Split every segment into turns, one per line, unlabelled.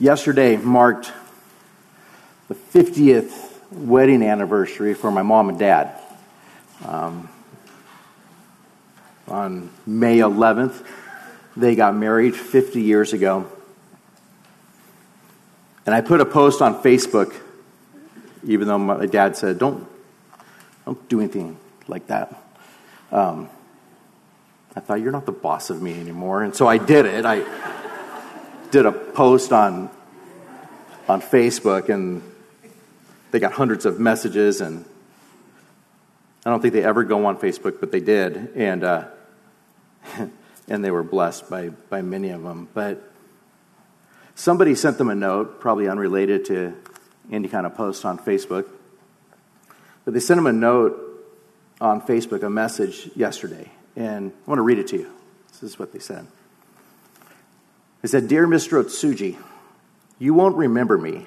Yesterday marked the 50th wedding anniversary for my mom and dad. Um, on May 11th, they got married 50 years ago. And I put a post on Facebook, even though my dad said, don't, don't do anything like that. Um, I thought, you're not the boss of me anymore. And so I did it. I did a post on, on Facebook, and they got hundreds of messages. And I don't think they ever go on Facebook, but they did. And, uh, and they were blessed by, by many of them. But somebody sent them a note, probably unrelated to any kind of post on Facebook. But they sent them a note on Facebook, a message yesterday. And I want to read it to you. This is what they said. They said, Dear Mr. Otsuji, you won't remember me,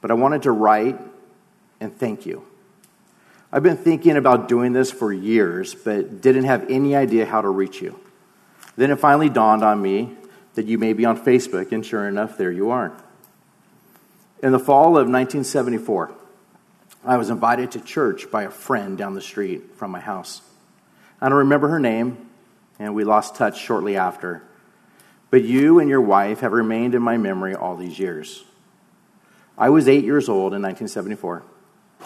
but I wanted to write and thank you. I've been thinking about doing this for years, but didn't have any idea how to reach you. Then it finally dawned on me that you may be on Facebook, and sure enough, there you are. In the fall of 1974, I was invited to church by a friend down the street from my house. I don't remember her name, and we lost touch shortly after. But you and your wife have remained in my memory all these years. I was eight years old in 1974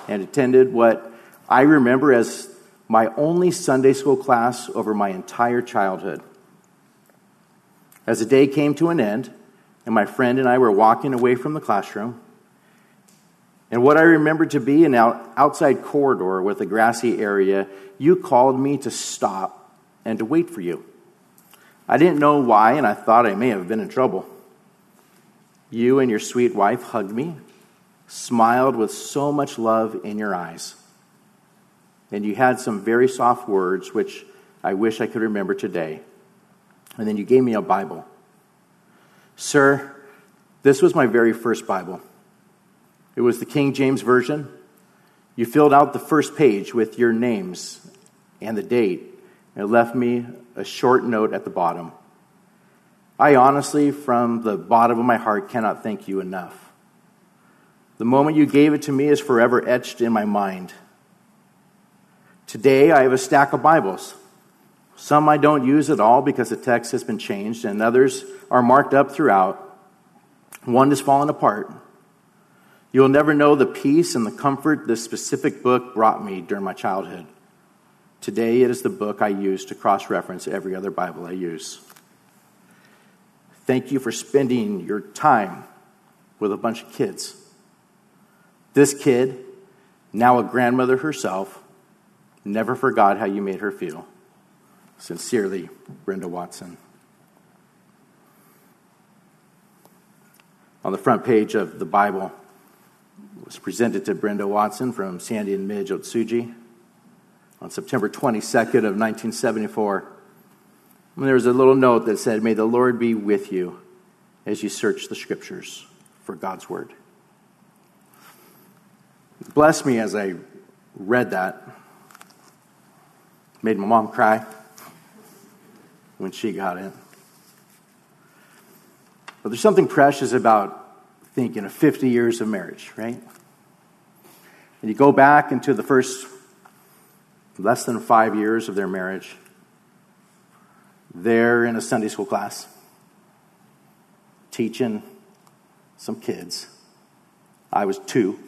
and attended what I remember as my only Sunday school class over my entire childhood. As the day came to an end, and my friend and I were walking away from the classroom, and what I remember to be an outside corridor with a grassy area, you called me to stop and to wait for you. I didn't know why, and I thought I may have been in trouble. You and your sweet wife hugged me, smiled with so much love in your eyes. And you had some very soft words, which I wish I could remember today. And then you gave me a Bible. Sir, this was my very first Bible. It was the King James Version. You filled out the first page with your names and the date, and left me a short note at the bottom. I honestly, from the bottom of my heart, cannot thank you enough. The moment you gave it to me is forever etched in my mind. Today, I have a stack of Bibles. Some I don't use at all because the text has been changed, and others are marked up throughout. One has fallen apart. You will never know the peace and the comfort this specific book brought me during my childhood. Today, it is the book I use to cross reference every other Bible I use. Thank you for spending your time with a bunch of kids. This kid, now a grandmother herself, never forgot how you made her feel. Sincerely, Brenda Watson. On the front page of the Bible was presented to Brenda Watson from Sandy and Midge Otsuji on September 22nd of 1974. And there was a little note that said, May the Lord be with you as you search the scriptures for God's word. Bless me as I read that. Made my mom cry when she got it. But there's something precious about thinking of 50 years of marriage, right? And you go back into the first less than five years of their marriage, they're in a Sunday school class teaching some kids. I was two.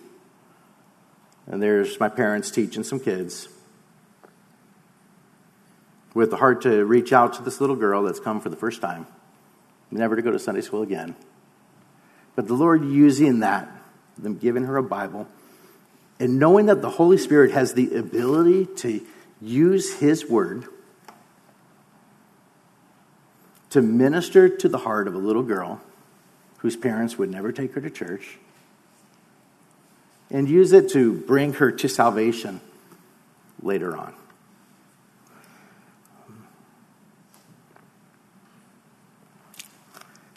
And there's my parents teaching some kids with the heart to reach out to this little girl that's come for the first time, never to go to Sunday school again. But the Lord using that, them giving her a Bible, and knowing that the Holy Spirit has the ability to use His Word to minister to the heart of a little girl whose parents would never take her to church, and use it to bring her to salvation later on.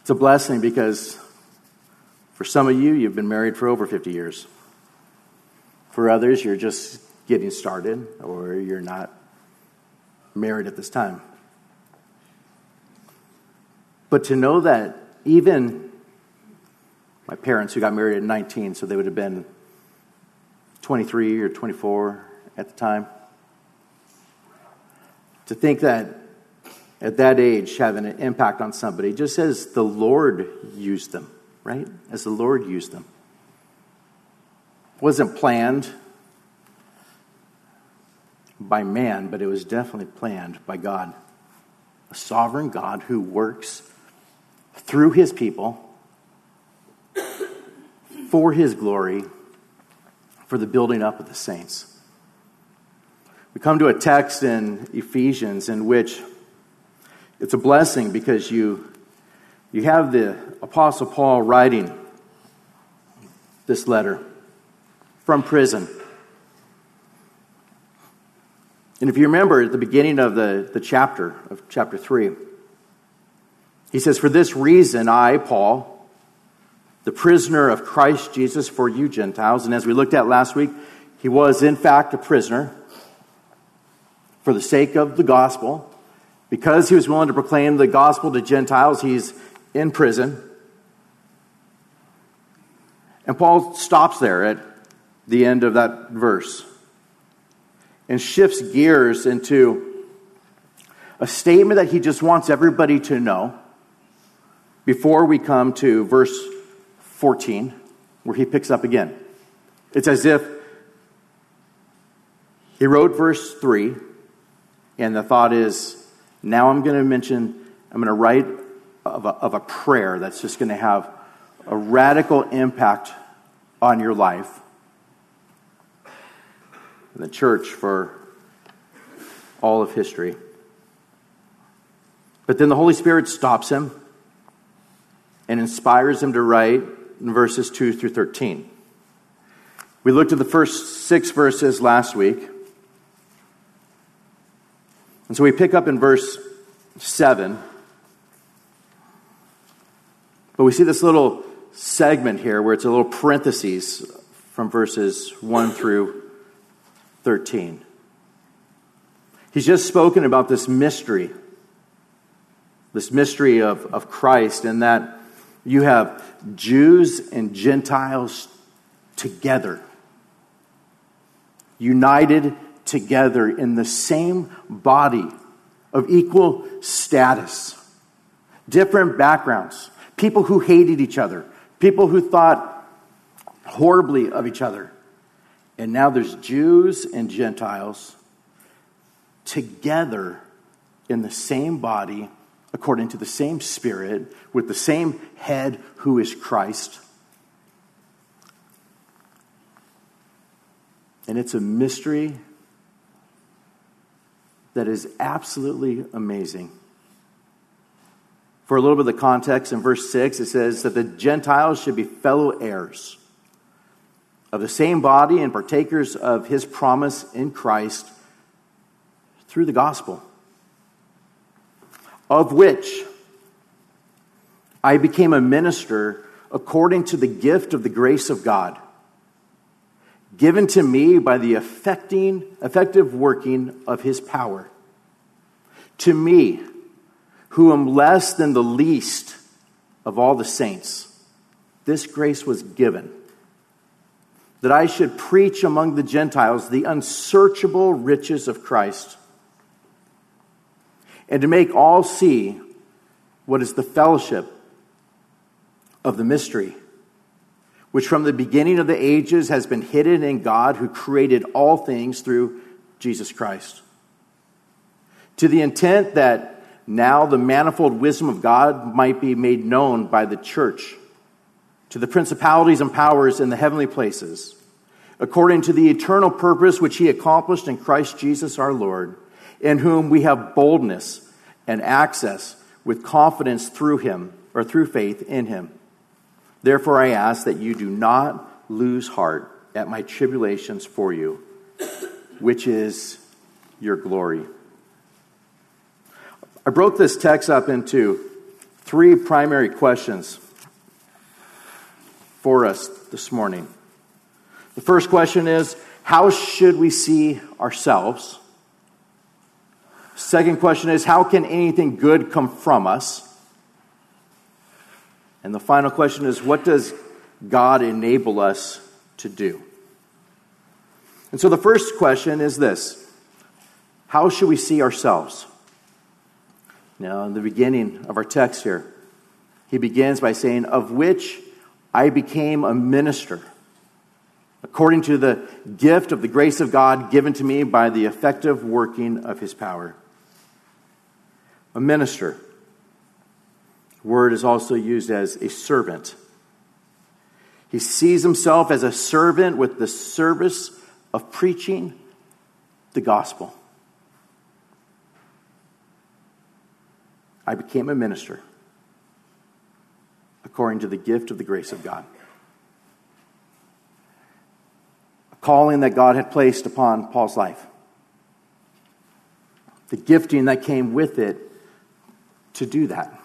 It's a blessing because for some of you, you've been married for over 50 years. For others, you're just getting started or you're not married at this time. But to know that even my parents who got married at 19, so they would have been 23 or 24 at the time. To think that at that age having an impact on somebody, just as the Lord used them, right? As the Lord used them. Wasn't planned by man, but it was definitely planned by God. A sovereign God who works through his people for his glory for the building up of the saints. We come to a text in Ephesians in which it's a blessing because you, you have the Apostle Paul writing this letter from prison. And if you remember at the beginning of the, the chapter, of chapter 3, he says, For this reason, I, Paul, the prisoner of Christ Jesus for you Gentiles, and as we looked at last week, he was in fact a prisoner for the sake of the gospel. Because he was willing to proclaim the gospel to Gentiles, he's in prison. And Paul stops there at the end of that verse and shifts gears into a statement that he just wants everybody to know before we come to verse 14, where he picks up again. It's as if he wrote verse 3, and the thought is now I'm going to mention, I'm going to write of a, of a prayer that's just going to have a radical impact on your life the church for all of history. But then the Holy Spirit stops him and inspires him to write in verses 2 through 13. We looked at the first six verses last week. And so we pick up in verse 7. But we see this little segment here where it's a little parentheses from verses 1 through 13. He's just spoken about this mystery, this mystery of, of Christ, and that you have Jews and Gentiles together, united together in the same body of equal status, different backgrounds, people who hated each other, people who thought horribly of each other. And now there's Jews and Gentiles together in the same body, according to the same Spirit, with the same head who is Christ. And it's a mystery that is absolutely amazing. For a little bit of the context, in verse 6, it says that the Gentiles should be fellow heirs of the same body and partakers of his promise in Christ through the gospel, of which I became a minister according to the gift of the grace of God, given to me by the affecting, effective working of his power. To me, who am less than the least of all the saints, this grace was given that I should preach among the Gentiles the unsearchable riches of Christ, and to make all see what is the fellowship of the mystery, which from the beginning of the ages has been hidden in God who created all things through Jesus Christ. To the intent that now the manifold wisdom of God might be made known by the church to the principalities and powers in the heavenly places, according to the eternal purpose which he accomplished in Christ Jesus our Lord, in whom we have boldness and access with confidence through him, or through faith in him. Therefore, I ask that you do not lose heart at my tribulations for you, which is your glory. I broke this text up into three primary questions for us this morning. The first question is how should we see ourselves? Second question is how can anything good come from us? And the final question is what does God enable us to do? And so the first question is this How should we see ourselves? Now, in the beginning of our text here, he begins by saying, Of which I became a minister, according to the gift of the grace of God given to me by the effective working of his power. A minister. word is also used as a servant. He sees himself as a servant with the service of preaching the gospel. I became a minister according to the gift of the grace of God. A calling that God had placed upon Paul's life. The gifting that came with it to do that.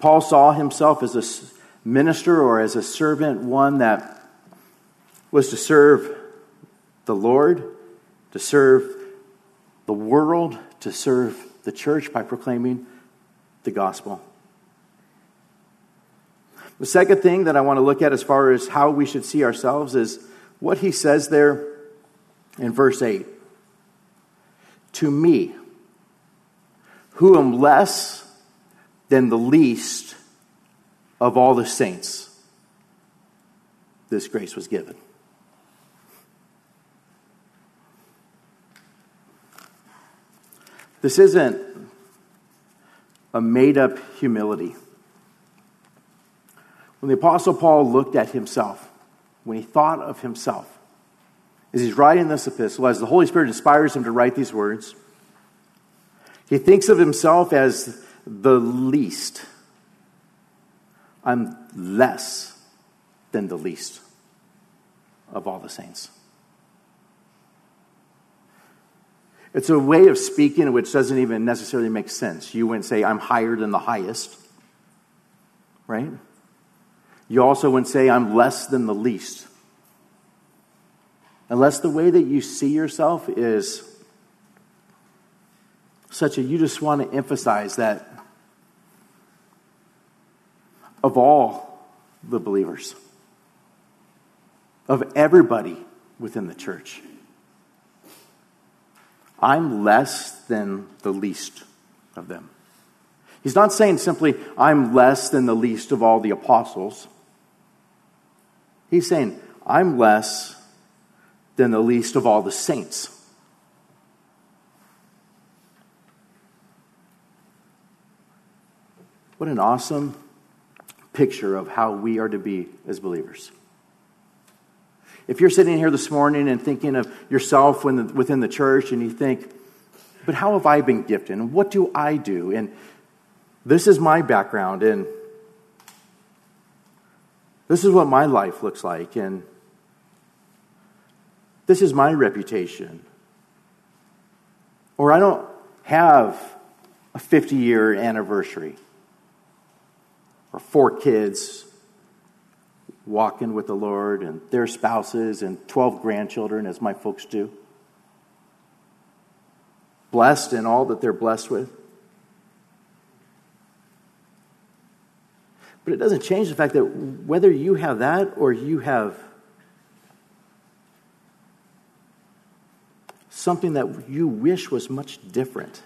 Paul saw himself as a minister or as a servant, one that was to serve the Lord, to serve the world, to serve the church by proclaiming the gospel. The second thing that I want to look at as far as how we should see ourselves is what he says there in verse 8. To me, who am less than the least of all the saints, this grace was given. This isn't a made up humility. When the Apostle Paul looked at himself, when he thought of himself, as he's writing this epistle, as the Holy Spirit inspires him to write these words, he thinks of himself as the least. I'm less than the least of all the saints. It's a way of speaking which doesn't even necessarily make sense. You wouldn't say, I'm higher than the highest, right? You also wouldn't say, I'm less than the least. Unless the way that you see yourself is such a, you just want to emphasize that of all the believers, of everybody within the church, I'm less than the least of them. He's not saying simply, I'm less than the least of all the apostles. He's saying, I'm less than the least of all the saints. What an awesome picture of how we are to be as believers. If you're sitting here this morning and thinking of yourself within the church and you think, but how have I been gifted? And what do I do? And this is my background, and this is what my life looks like, and this is my reputation. Or I don't have a 50 year anniversary, or four kids, walking with the Lord and their spouses and 12 grandchildren, as my folks do. Blessed in all that they're blessed with. But it doesn't change the fact that whether you have that or you have something that you wish was much different,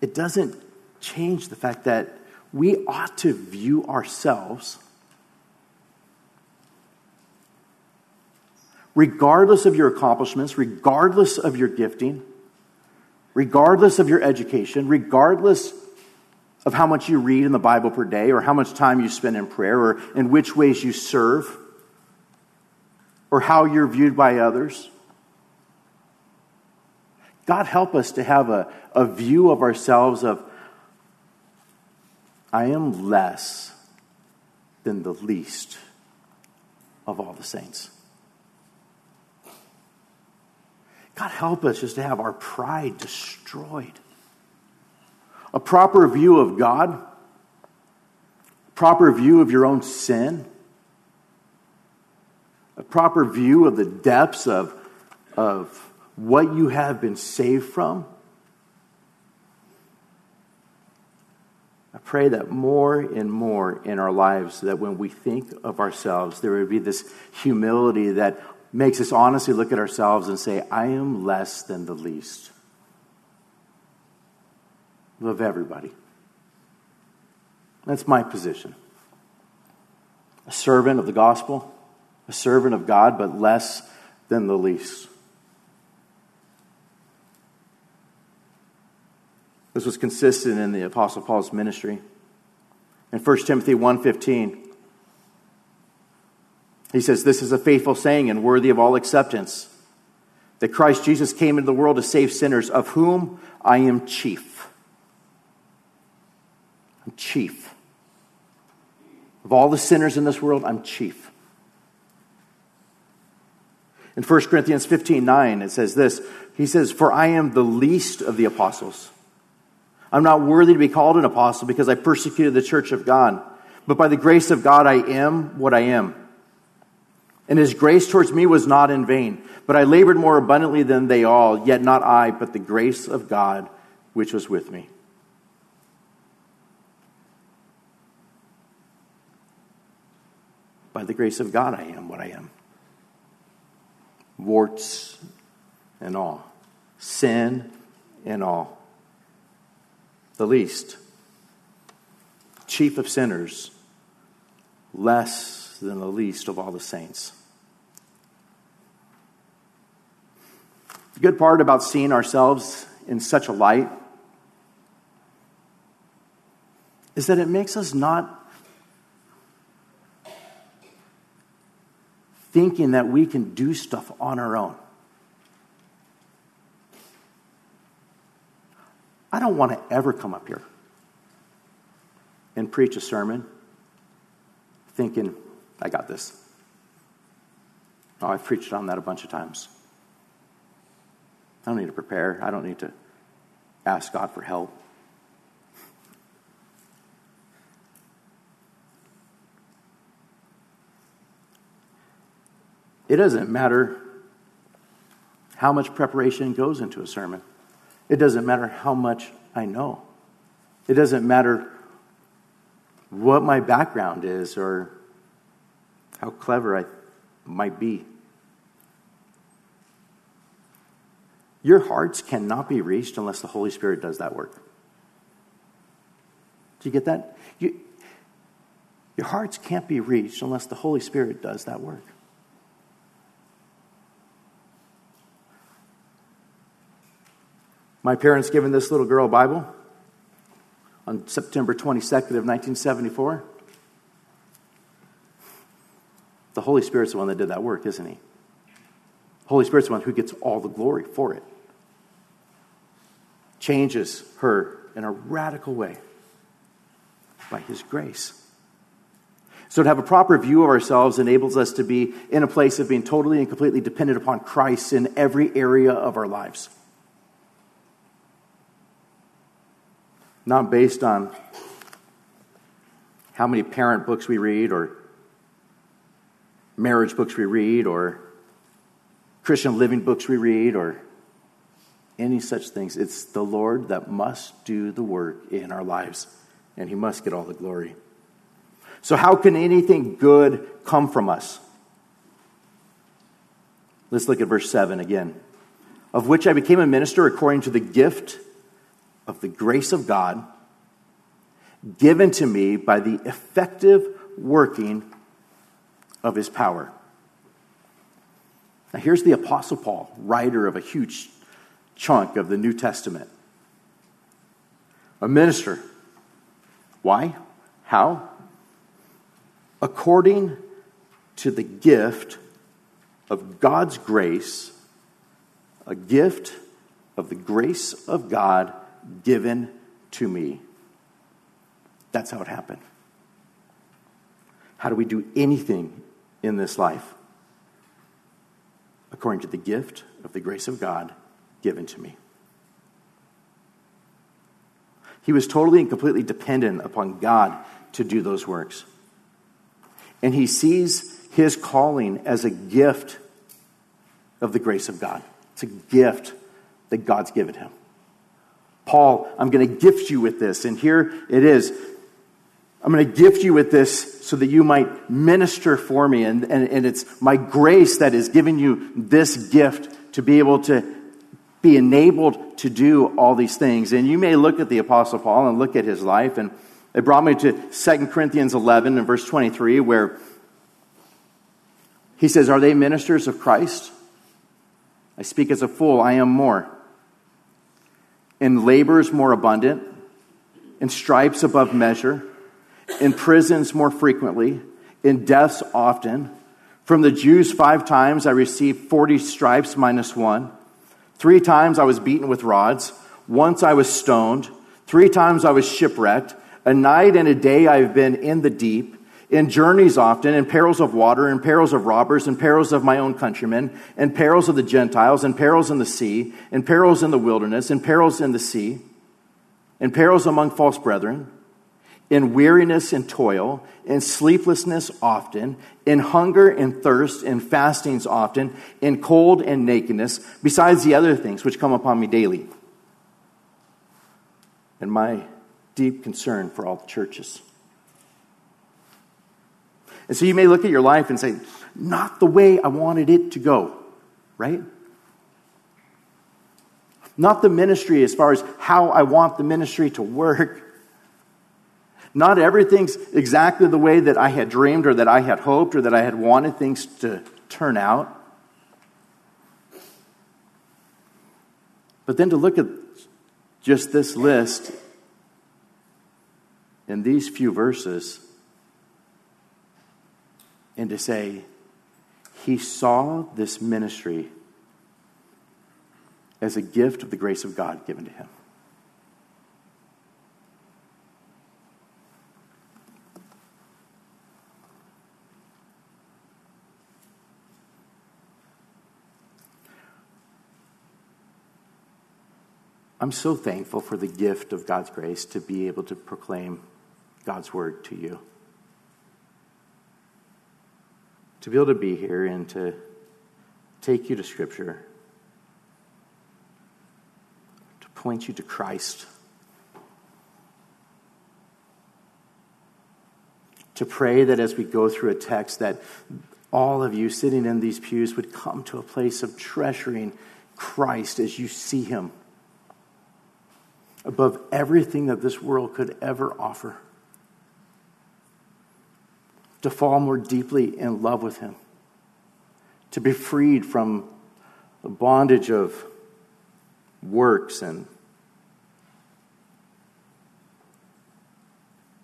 it doesn't change the fact that we ought to view ourselves regardless of your accomplishments, regardless of your gifting, regardless of your education, regardless of how much you read in the Bible per day, or how much time you spend in prayer, or in which ways you serve, or how you're viewed by others. God help us to have a, a view of ourselves of, I am less than the least of all the saints. God, help us just to have our pride destroyed. A proper view of God, proper view of your own sin, a proper view of the depths of, of what you have been saved from, I pray that more and more in our lives, that when we think of ourselves, there would be this humility that makes us honestly look at ourselves and say, I am less than the least of everybody. That's my position. A servant of the gospel, a servant of God, but less than the least. This was consistent in the Apostle Paul's ministry. In 1 Timothy 1:15, he says, This is a faithful saying and worthy of all acceptance. That Christ Jesus came into the world to save sinners, of whom I am chief. Chief. Of all the sinners in this world, I'm chief. In 1 Corinthians 15 9, it says this He says, For I am the least of the apostles I'm not worthy to be called an apostle because I persecuted the church of God. But by the grace of God, I am what I am. And his grace towards me was not in vain. But I labored more abundantly than they all, yet not I, but the grace of God which was with me. By the grace of God, I am what I am. Warts and all, sin and all the least, chief of sinners, less than the least of all the saints. The good part about seeing ourselves in such a light is that it makes us not thinking that we can do stuff on our own. I don't want to ever come up here and preach a sermon thinking, I got this. Oh, I've preached on that a bunch of times. I don't need to prepare. I don't need to ask God for help. It doesn't matter how much preparation goes into a sermon. It doesn't matter how much I know. It doesn't matter what my background is or how clever I might be. Your hearts cannot be reached unless the Holy Spirit does that work. Do you get that? You, your hearts can't be reached unless the Holy Spirit does that work. My parents given this little girl a Bible on September 22nd of 1974. The Holy Spirit's the one that did that work, isn't he? The Holy Spirit's the one who gets all the glory for it. Changes her in a radical way by his grace. So, to have a proper view of ourselves enables us to be in a place of being totally and completely dependent upon Christ in every area of our lives. Not based on how many parent books we read or marriage books we read or Christian living books we read or any such things. It's the Lord that must do the work in our lives, and He must get all the glory. So, how can anything good come from us? Let's look at verse 7 again. Of which I became a minister according to the gift of the grace of God given to me by the effective working of his power. Now, here's the Apostle Paul, writer of a huge chunk of the New Testament. A minister. Why? How? According to the gift of God's grace, a gift of the grace of God given to me. That's how it happened. How do we do anything in this life? According to the gift of the grace of God given to me. He was totally and completely dependent upon God to do those works. And he sees his calling as a gift of the grace of God. It's a gift that God's given him. Paul, I'm going to gift you with this. And here it is. I'm going to gift you with this so that you might minister for me. And, and, and it's my grace that is giving you this gift to be able to be enabled to do all these things. And you may look at the Apostle Paul and look at his life, and it brought me to 2 Corinthians 11 and verse 23, where he says, Are they ministers of Christ? I speak as a fool, I am more. In labors more abundant, in stripes above measure in prisons more frequently, in deaths often. From the Jews, five times I received 40 stripes minus one. Three times I was beaten with rods. Once I was stoned. Three times I was shipwrecked. A night and a day I have been in the deep, in journeys often, in perils of water, in perils of robbers, in perils of my own countrymen, in perils of the Gentiles, in perils in the sea, in perils in the wilderness, in perils in the sea, in perils among false brethren in weariness and toil, in sleeplessness often, in hunger and thirst, in fastings often, in cold and nakedness, besides the other things which come upon me daily. And my deep concern for all the churches. And so you may look at your life and say, not the way I wanted it to go, right? Not the ministry as far as how I want the ministry to work not everything's exactly the way that I had dreamed or that I had hoped or that I had wanted things to turn out. But then to look at just this list in these few verses and to say, he saw this ministry as a gift of the grace of God given to him. I'm so thankful for the gift of God's grace to be able to proclaim God's word to you. To be able to be here and to take you to Scripture, to point you to Christ, to pray that as we go through a text, that all of you sitting in these pews would come to a place of treasuring Christ as you see him above everything that this world could ever offer. To fall more deeply in love with Him. To be freed from the bondage of works and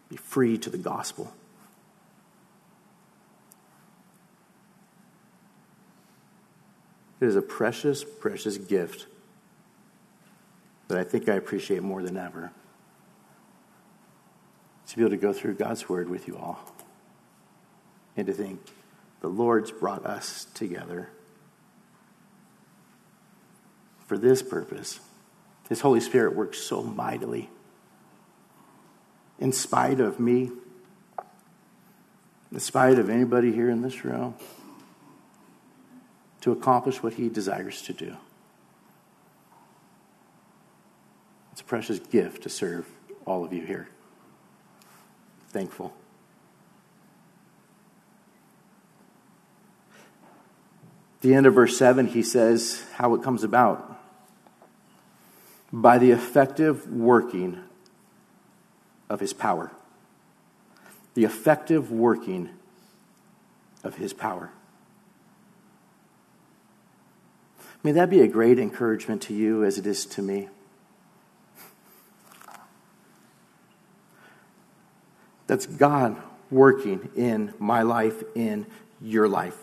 be free to the gospel. It is a precious, precious gift that I think I appreciate more than ever. To be able to go through God's Word with you all and to think the Lord's brought us together for this purpose. His Holy Spirit works so mightily. In spite of me, in spite of anybody here in this room, to accomplish what He desires to do. It's a precious gift to serve all of you here. Thankful. The end of verse 7, he says how it comes about by the effective working of his power. The effective working of his power. May that be a great encouragement to you as it is to me. That's God working in my life, in your life,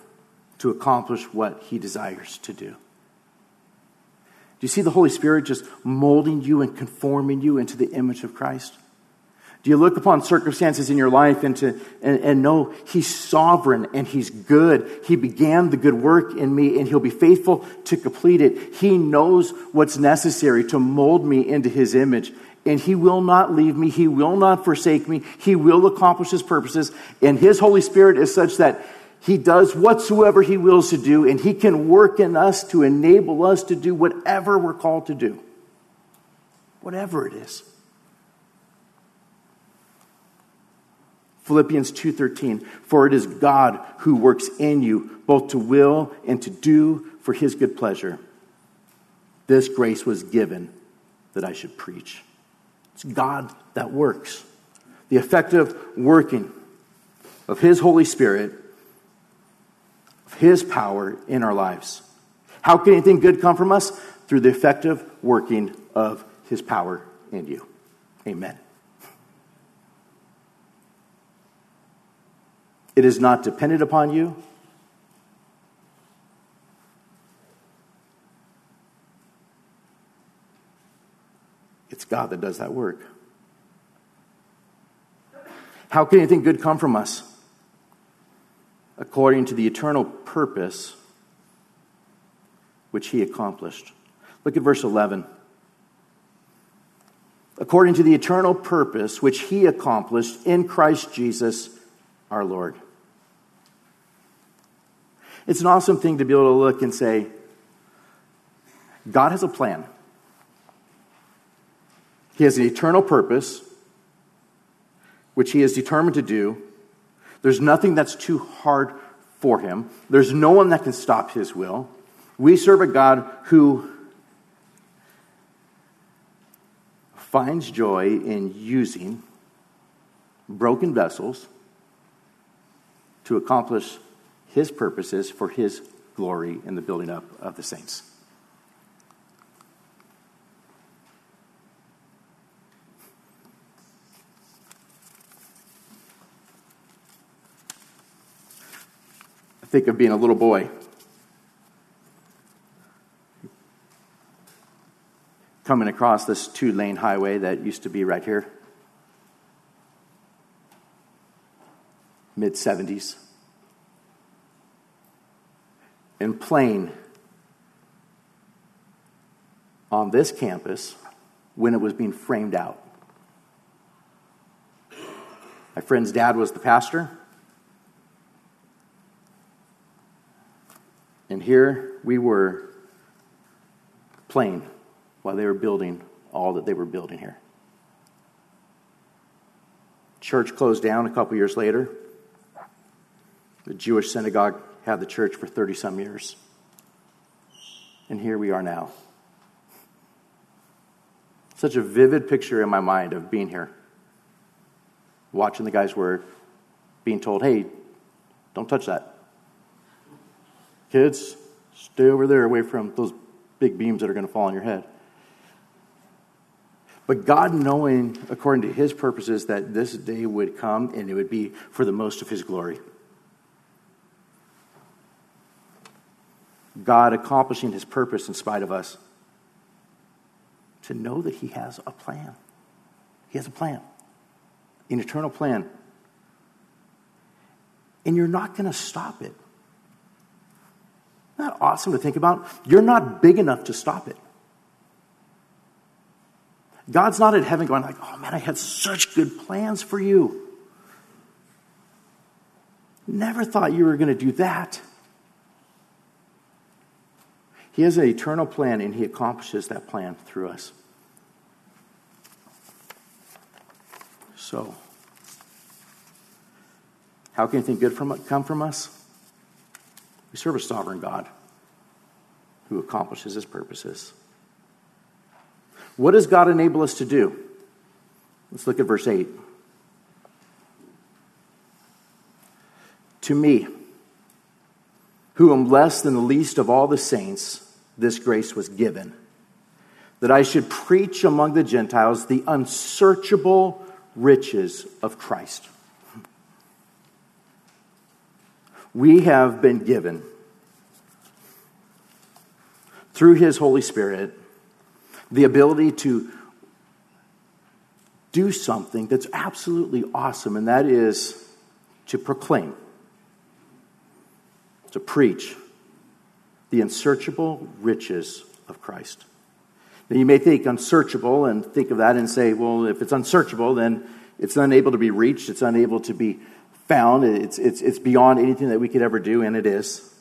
to accomplish what He desires to do. Do you see the Holy Spirit just molding you and conforming you into the image of Christ? Do you look upon circumstances in your life and, to, and, and know He's sovereign and He's good? He began the good work in me and He'll be faithful to complete it. He knows what's necessary to mold me into His image and he will not leave me. He will not forsake me. He will accomplish his purposes. And his Holy Spirit is such that he does whatsoever he wills to do, and he can work in us to enable us to do whatever we're called to do. Whatever it is. Philippians 2:13 For it is God who works in you both to will and to do for his good pleasure. This grace was given that I should preach. It's God that works. The effective working of his Holy Spirit, his power in our lives. How can anything good come from us? Through the effective working of his power in you. Amen. It is not dependent upon you. It's God that does that work. How can anything good come from us? According to the eternal purpose which he accomplished. Look at verse 11. According to the eternal purpose which he accomplished in Christ Jesus our Lord. It's an awesome thing to be able to look and say, God has a plan. He has an eternal purpose, which he is determined to do. There's nothing that's too hard for him. There's no one that can stop his will. We serve a God who finds joy in using broken vessels to accomplish his purposes for his glory in the building up of the saints. Think of being a little boy. Coming across this two lane highway that used to be right here. Mid 70s and playing on this campus when it was being framed out. My friend's dad was the pastor. And here we were playing while they were building all that they were building here. Church closed down a couple years later. The Jewish synagogue had the church for 30 some years. And here we are now. Such a vivid picture in my mind of being here, watching the guys work, being told, hey, don't touch that. Kids, stay over there away from those big beams that are going to fall on your head. But God knowing, according to his purposes, that this day would come and it would be for the most of his glory. God accomplishing his purpose in spite of us. To know that he has a plan. He has a plan, an eternal plan. And you're not going to stop it. Isn't that awesome to think about? You're not big enough to stop it. God's not in heaven going like, oh man, I had such good plans for you. Never thought you were going to do that. He has an eternal plan, and He accomplishes that plan through us. So, how can anything good from, come from us? We serve a sovereign God who accomplishes His purposes. What does God enable us to do? Let's look at verse 8. To me, who am less than the least of all the saints, this grace was given. That I should preach among the Gentiles the unsearchable riches of Christ. We have been given, through His Holy Spirit, the ability to do something that's absolutely awesome, and that is to proclaim to preach the unsearchable riches of Christ. Now, you may think unsearchable and think of that and say, well, if it's unsearchable, then it's unable to be reached, it's unable to be found, it's, it's, it's beyond anything that we could ever do, and it is.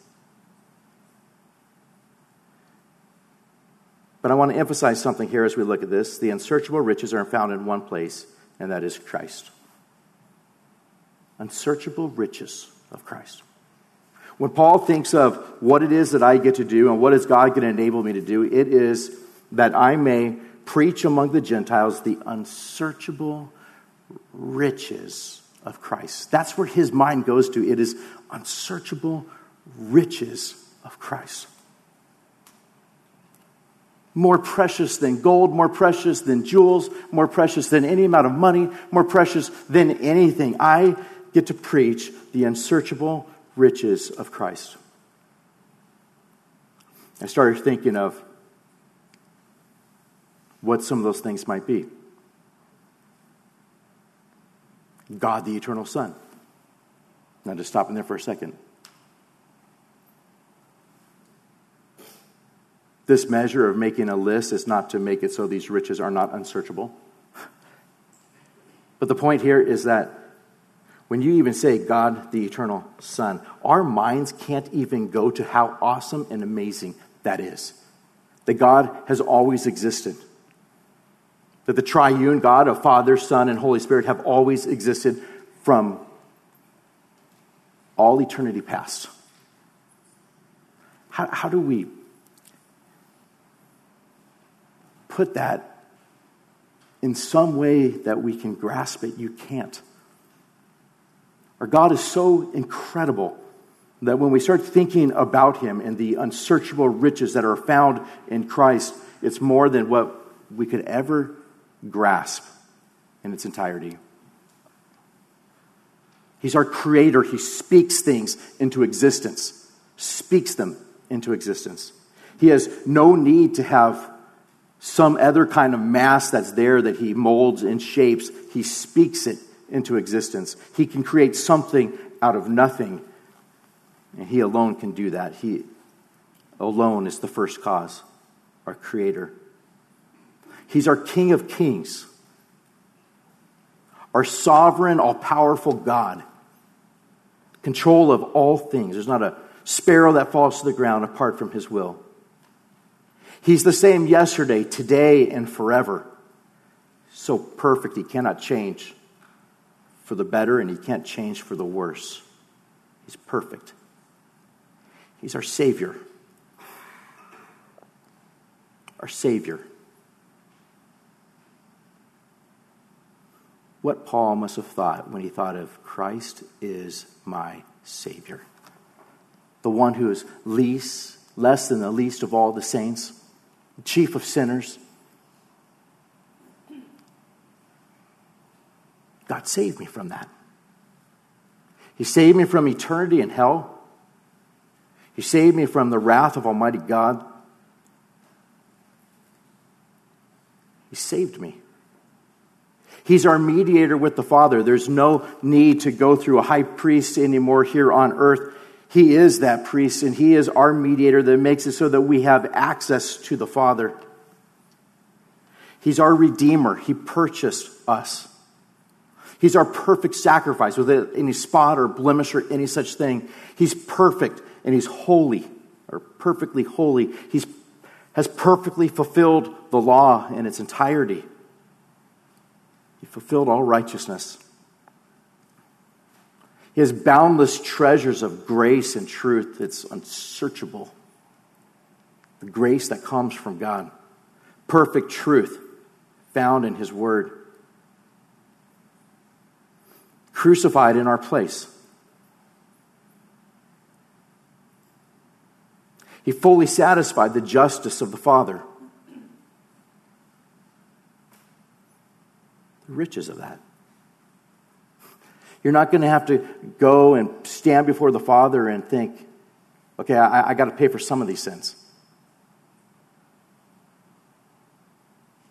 But I want to emphasize something here as we look at this. The unsearchable riches are found in one place, and that is Christ. unsearchable riches of Christ. When Paul thinks of what it is that I get to do and what is God going to enable me to do, it is that I may preach among the Gentiles the unsearchable riches of Christ. That's where his mind goes to. It is unsearchable riches of Christ. More precious than gold, more precious than jewels, more precious than any amount of money, more precious than anything. I get to preach the unsearchable riches of Christ. I started thinking of what some of those things might be. God, the eternal Son. Now, just stopping there for a second. This measure of making a list is not to make it so these riches are not unsearchable. But the point here is that when you even say God, the eternal Son, our minds can't even go to how awesome and amazing that is. That God has always existed. That the triune God of Father, Son, and Holy Spirit have always existed from all eternity past. How, how do we put that in some way that we can grasp it, you can't. Our God is so incredible that when we start thinking about Him and the unsearchable riches that are found in Christ, it's more than what we could ever grasp in its entirety. He's our creator. He speaks things into existence, speaks them into existence. He has no need to have some other kind of mass that's there that he molds and shapes. He speaks it into existence. He can create something out of nothing. And he alone can do that. He alone is the first cause, our creator. He's our King of Kings, our sovereign, all powerful God, control of all things. There's not a sparrow that falls to the ground apart from his will. He's the same yesterday, today, and forever. So perfect, he cannot change for the better and he can't change for the worse. He's perfect. He's our Savior. Our Savior. What Paul must have thought when he thought of Christ is my Savior. The one who is least, less than the least of all the saints chief of sinners. God saved me from that. He saved me from eternity in hell. He saved me from the wrath of Almighty God. He saved me. He's our mediator with the Father. There's no need to go through a high priest anymore here on earth. He is that priest, and He is our mediator that makes it so that we have access to the Father. He's our Redeemer. He purchased us. He's our perfect sacrifice without any spot or blemish or any such thing. He's perfect and He's holy, or perfectly holy. He has perfectly fulfilled the law in its entirety. He fulfilled all righteousness. He has boundless treasures of grace and truth. It's unsearchable. The grace that comes from God. Perfect truth found in His Word. Crucified in our place. He fully satisfied the justice of the Father. Riches of that. You're not going to have to go and stand before the Father and think, okay, I, I got to pay for some of these sins.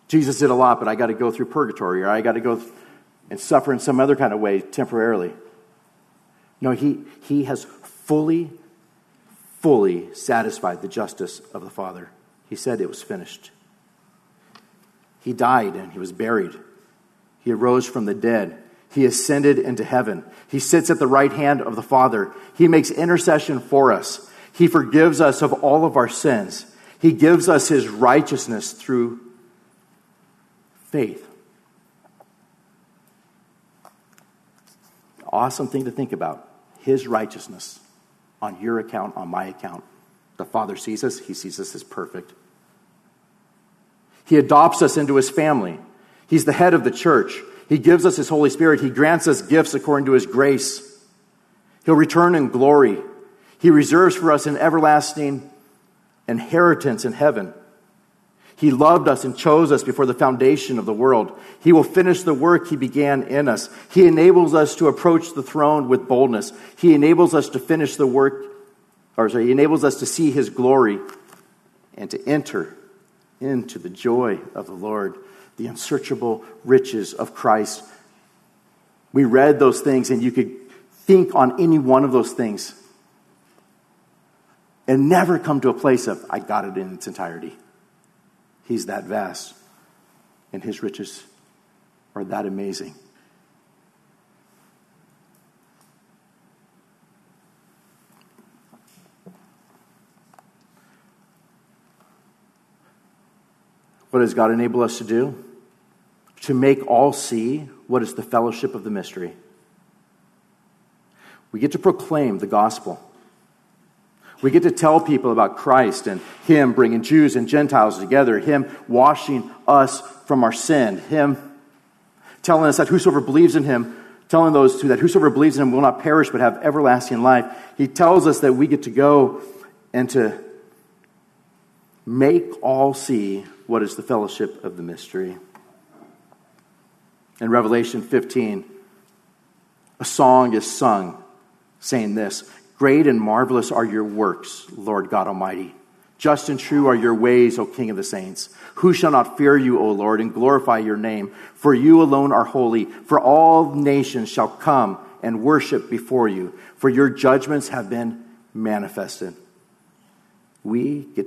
Jesus did a lot, but I got to go through purgatory or I got to go and suffer in some other kind of way temporarily. No, he, he has fully, fully satisfied the justice of the Father. He said it was finished. He died and he was buried. He arose from the dead. He ascended into heaven. He sits at the right hand of the Father. He makes intercession for us. He forgives us of all of our sins. He gives us his righteousness through faith. Awesome thing to think about. His righteousness on your account, on my account. The Father sees us, He sees us as perfect. He adopts us into His family. He's the head of the church. He gives us His Holy Spirit. He grants us gifts according to His grace. He'll return in glory. He reserves for us an everlasting inheritance in heaven. He loved us and chose us before the foundation of the world. He will finish the work He began in us. He enables us to approach the throne with boldness. He enables us to finish the work, or sorry, He enables us to see His glory and to enter into the joy of the Lord, the unsearchable riches of Christ. We read those things, and you could think on any one of those things and never come to a place of, I got it in its entirety. He's that vast, and his riches are that amazing. What does God enable us to do? To make all see what is the fellowship of the mystery. We get to proclaim the gospel. We get to tell people about Christ and Him bringing Jews and Gentiles together, Him washing us from our sin, Him telling us that whosoever believes in Him, telling those two that whosoever believes in Him will not perish but have everlasting life. He tells us that we get to go and to make all see what is the fellowship of the mystery. In Revelation 15, a song is sung saying this Great and marvelous are your works, Lord God Almighty. Just and true are your ways, O King of the saints. Who shall not fear you, O Lord, and glorify your name? For you alone are holy, for all nations shall come and worship before you, for your judgments have been manifested. We get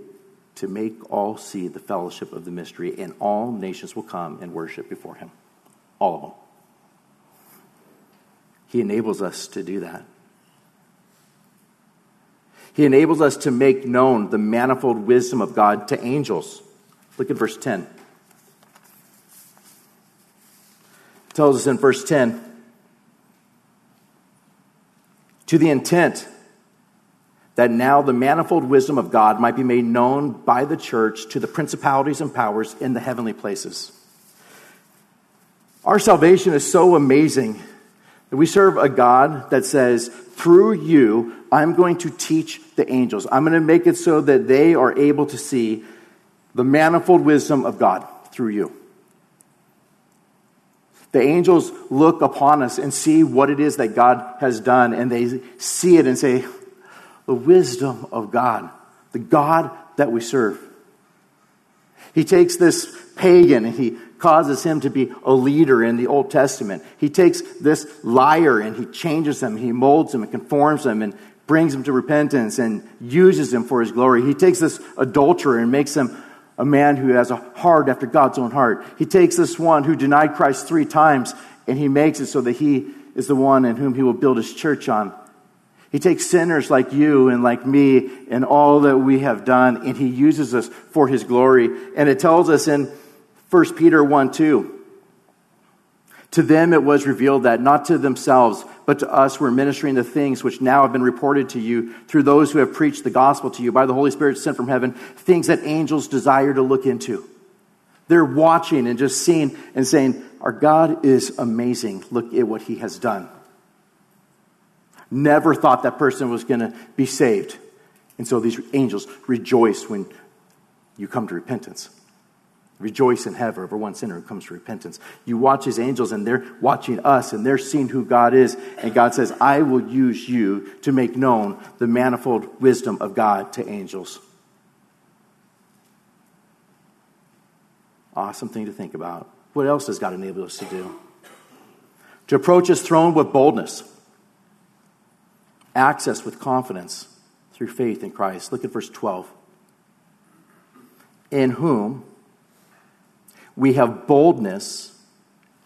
to make all see the fellowship of the mystery, and all nations will come and worship before him. All of them. He enables us to do that. He enables us to make known the manifold wisdom of God to angels. Look at verse 10. It tells us in verse 10 to the intent that now the manifold wisdom of God might be made known by the church to the principalities and powers in the heavenly places. Our salvation is so amazing that we serve a God that says, through you, I'm going to teach the angels. I'm going to make it so that they are able to see the manifold wisdom of God through you. The angels look upon us and see what it is that God has done, and they see it and say, The wisdom of God, the God that we serve. He takes this pagan and he causes him to be a leader in the Old Testament. He takes this liar and he changes him, he molds him and conforms him and brings him to repentance and uses him for his glory. He takes this adulterer and makes him a man who has a heart after God's own heart. He takes this one who denied Christ three times and he makes it so that he is the one in whom he will build his church on. He takes sinners like you and like me and all that we have done and he uses us for his glory. And it tells us in 1 Peter 1 2. To them it was revealed that not to themselves, but to us were ministering the things which now have been reported to you through those who have preached the gospel to you by the Holy Spirit sent from heaven, things that angels desire to look into. They're watching and just seeing and saying, Our God is amazing. Look at what he has done. Never thought that person was going to be saved. And so these angels rejoice when you come to repentance. Rejoice in heaven over one sinner who comes to repentance. You watch his angels and they're watching us and they're seeing who God is. And God says, I will use you to make known the manifold wisdom of God to angels. Awesome thing to think about. What else does God enable us to do? To approach his throne with boldness, access with confidence through faith in Christ. Look at verse 12. In whom we have boldness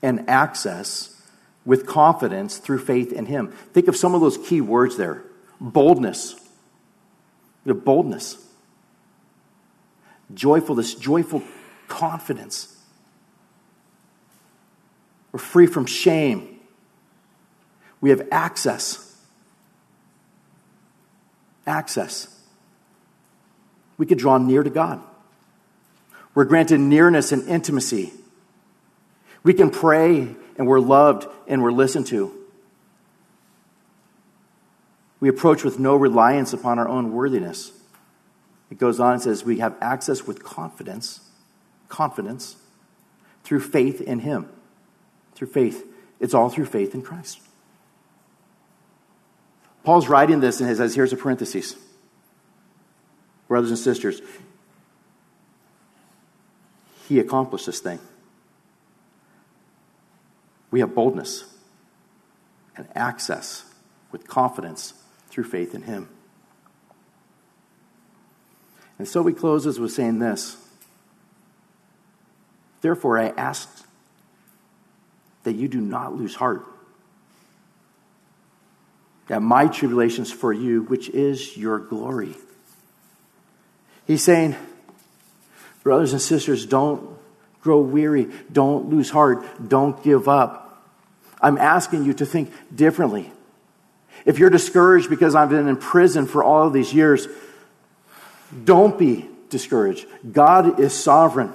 and access with confidence through faith in Him. Think of some of those key words there boldness. The boldness, joyfulness, joyful confidence. We're free from shame. We have access. Access. We could draw near to God. We're granted nearness and intimacy. We can pray and we're loved and we're listened to. We approach with no reliance upon our own worthiness. It goes on and says we have access with confidence, confidence, through faith in Him. Through faith. It's all through faith in Christ. Paul's writing this and he says, here's a parenthesis. Brothers and sisters, he accomplished this thing. We have boldness and access with confidence through faith in him. And so he closes with saying this Therefore, I ask that you do not lose heart. That my tribulations for you, which is your glory. He's saying, brothers and sisters, don't grow weary, don't lose heart, don't give up. I'm asking you to think differently. If you're discouraged because I've been in prison for all these years, don't be discouraged. God is sovereign.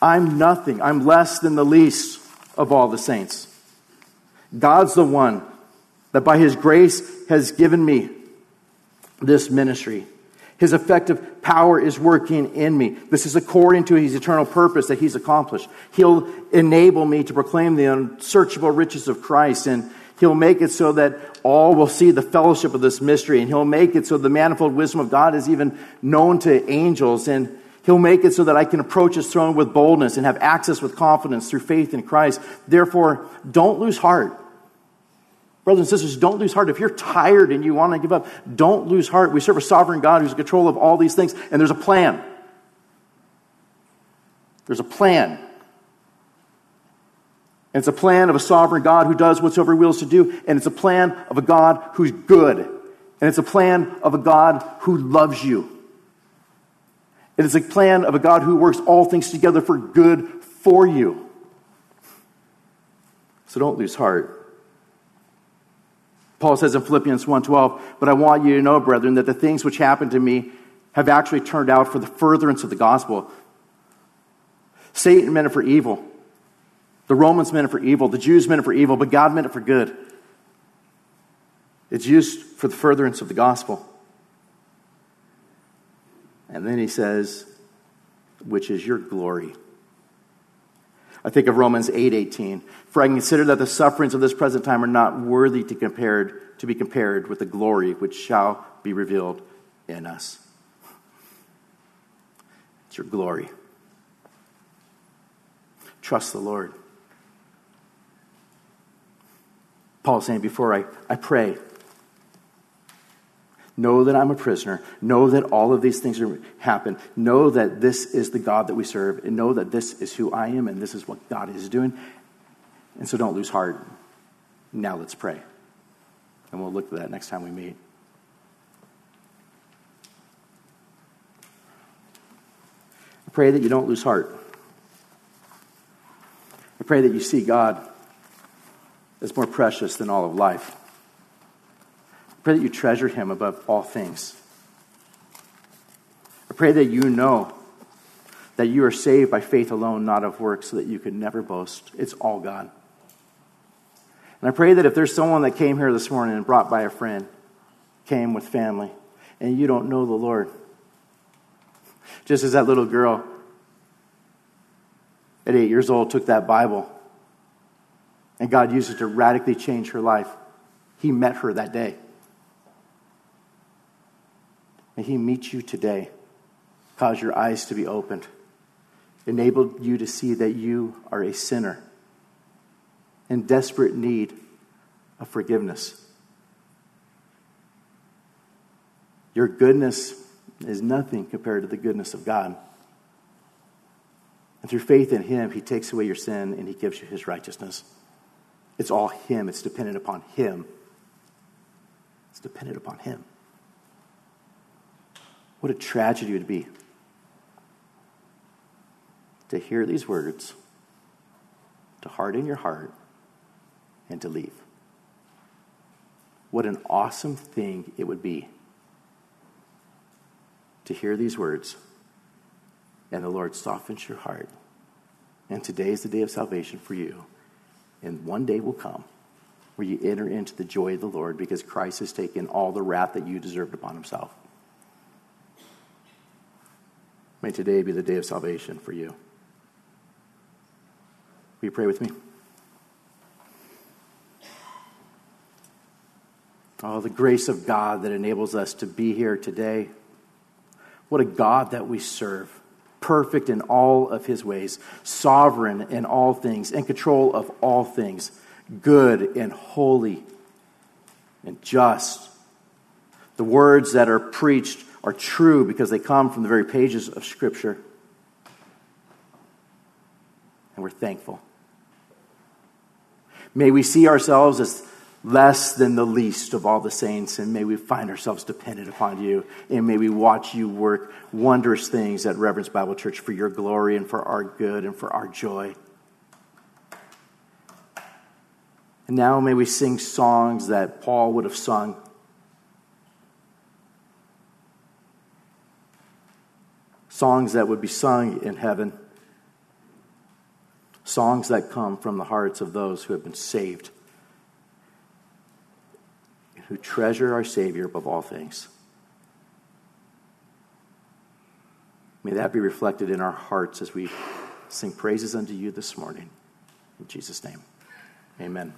I'm nothing. I'm less than the least of all the saints. God's the one that by his grace has given me this ministry. His effective power is working in me. This is according to his eternal purpose that he's accomplished. He'll enable me to proclaim the unsearchable riches of Christ and He'll make it so that all will see the fellowship of this mystery, and He'll make it so the manifold wisdom of God is even known to angels, and He'll make it so that I can approach His throne with boldness and have access with confidence through faith in Christ. Therefore, don't lose heart. Brothers and sisters, don't lose heart. If you're tired and you want to give up, don't lose heart. We serve a sovereign God who's in control of all these things, and there's a plan. There's a plan. And it's a plan of a sovereign God who does whatsoever he wills to do. And it's a plan of a God who's good. And it's a plan of a God who loves you. It is a plan of a God who works all things together for good for you. So don't lose heart. Paul says in Philippians 1:12, "But I want you to know, brethren, that the things which happened to me have actually turned out for the furtherance of the gospel. Satan meant it for evil, the Romans meant it for evil, the Jews meant it for evil, but God meant it for good. It's used for the furtherance of the gospel. And then he says, which is your glory. I think of Romans 8:18. For I consider that the sufferings of this present time are not worthy to compared to be compared with the glory which shall be revealed in us. It's your glory. Trust the Lord. Paul saying, before I, I pray, know that I'm a prisoner. Know that all of these things are happen. Know that this is the God that we serve. And know that this is who I am and this is what God is doing. And so don't lose heart. Now let's pray. And we'll look at that next time we meet. I pray that you don't lose heart. I pray that you see God as more precious than all of life. Pray that you treasure him above all things. I pray that you know that you are saved by faith alone, not of works, so that you could never boast. It's all God. And I pray that if there's someone that came here this morning and brought by a friend, came with family, and you don't know the Lord, just as that little girl at eight years old took that Bible and God used it to radically change her life. He met her that day. May He meet you today, cause your eyes to be opened, enable you to see that you are a sinner in desperate need of forgiveness. Your goodness is nothing compared to the goodness of God. And through faith in Him, He takes away your sin and He gives you His righteousness. It's all Him, it's dependent upon Him. It's dependent upon Him. What a tragedy it would be to hear these words, to harden your heart, and to leave. What an awesome thing it would be to hear these words and the Lord softens your heart. And today is the day of salvation for you. And one day will come where you enter into the joy of the Lord because Christ has taken all the wrath that you deserved upon himself. May today be the day of salvation for you. Will you pray with me? Oh, the grace of God that enables us to be here today. What a God that we serve. Perfect in all of his ways, sovereign in all things, in control of all things, good and holy and just. The words that are preached are true because they come from the very pages of Scripture. And we're thankful. May we see ourselves as less than the least of all the saints, and may we find ourselves dependent upon you, and may we watch you work wondrous things at Reverence Bible Church for your glory and for our good and for our joy. And now may we sing songs that Paul would have sung. Songs that would be sung in heaven. Songs that come from the hearts of those who have been saved who treasure our Savior above all things. May that be reflected in our hearts as we sing praises unto you this morning. In Jesus' name, amen.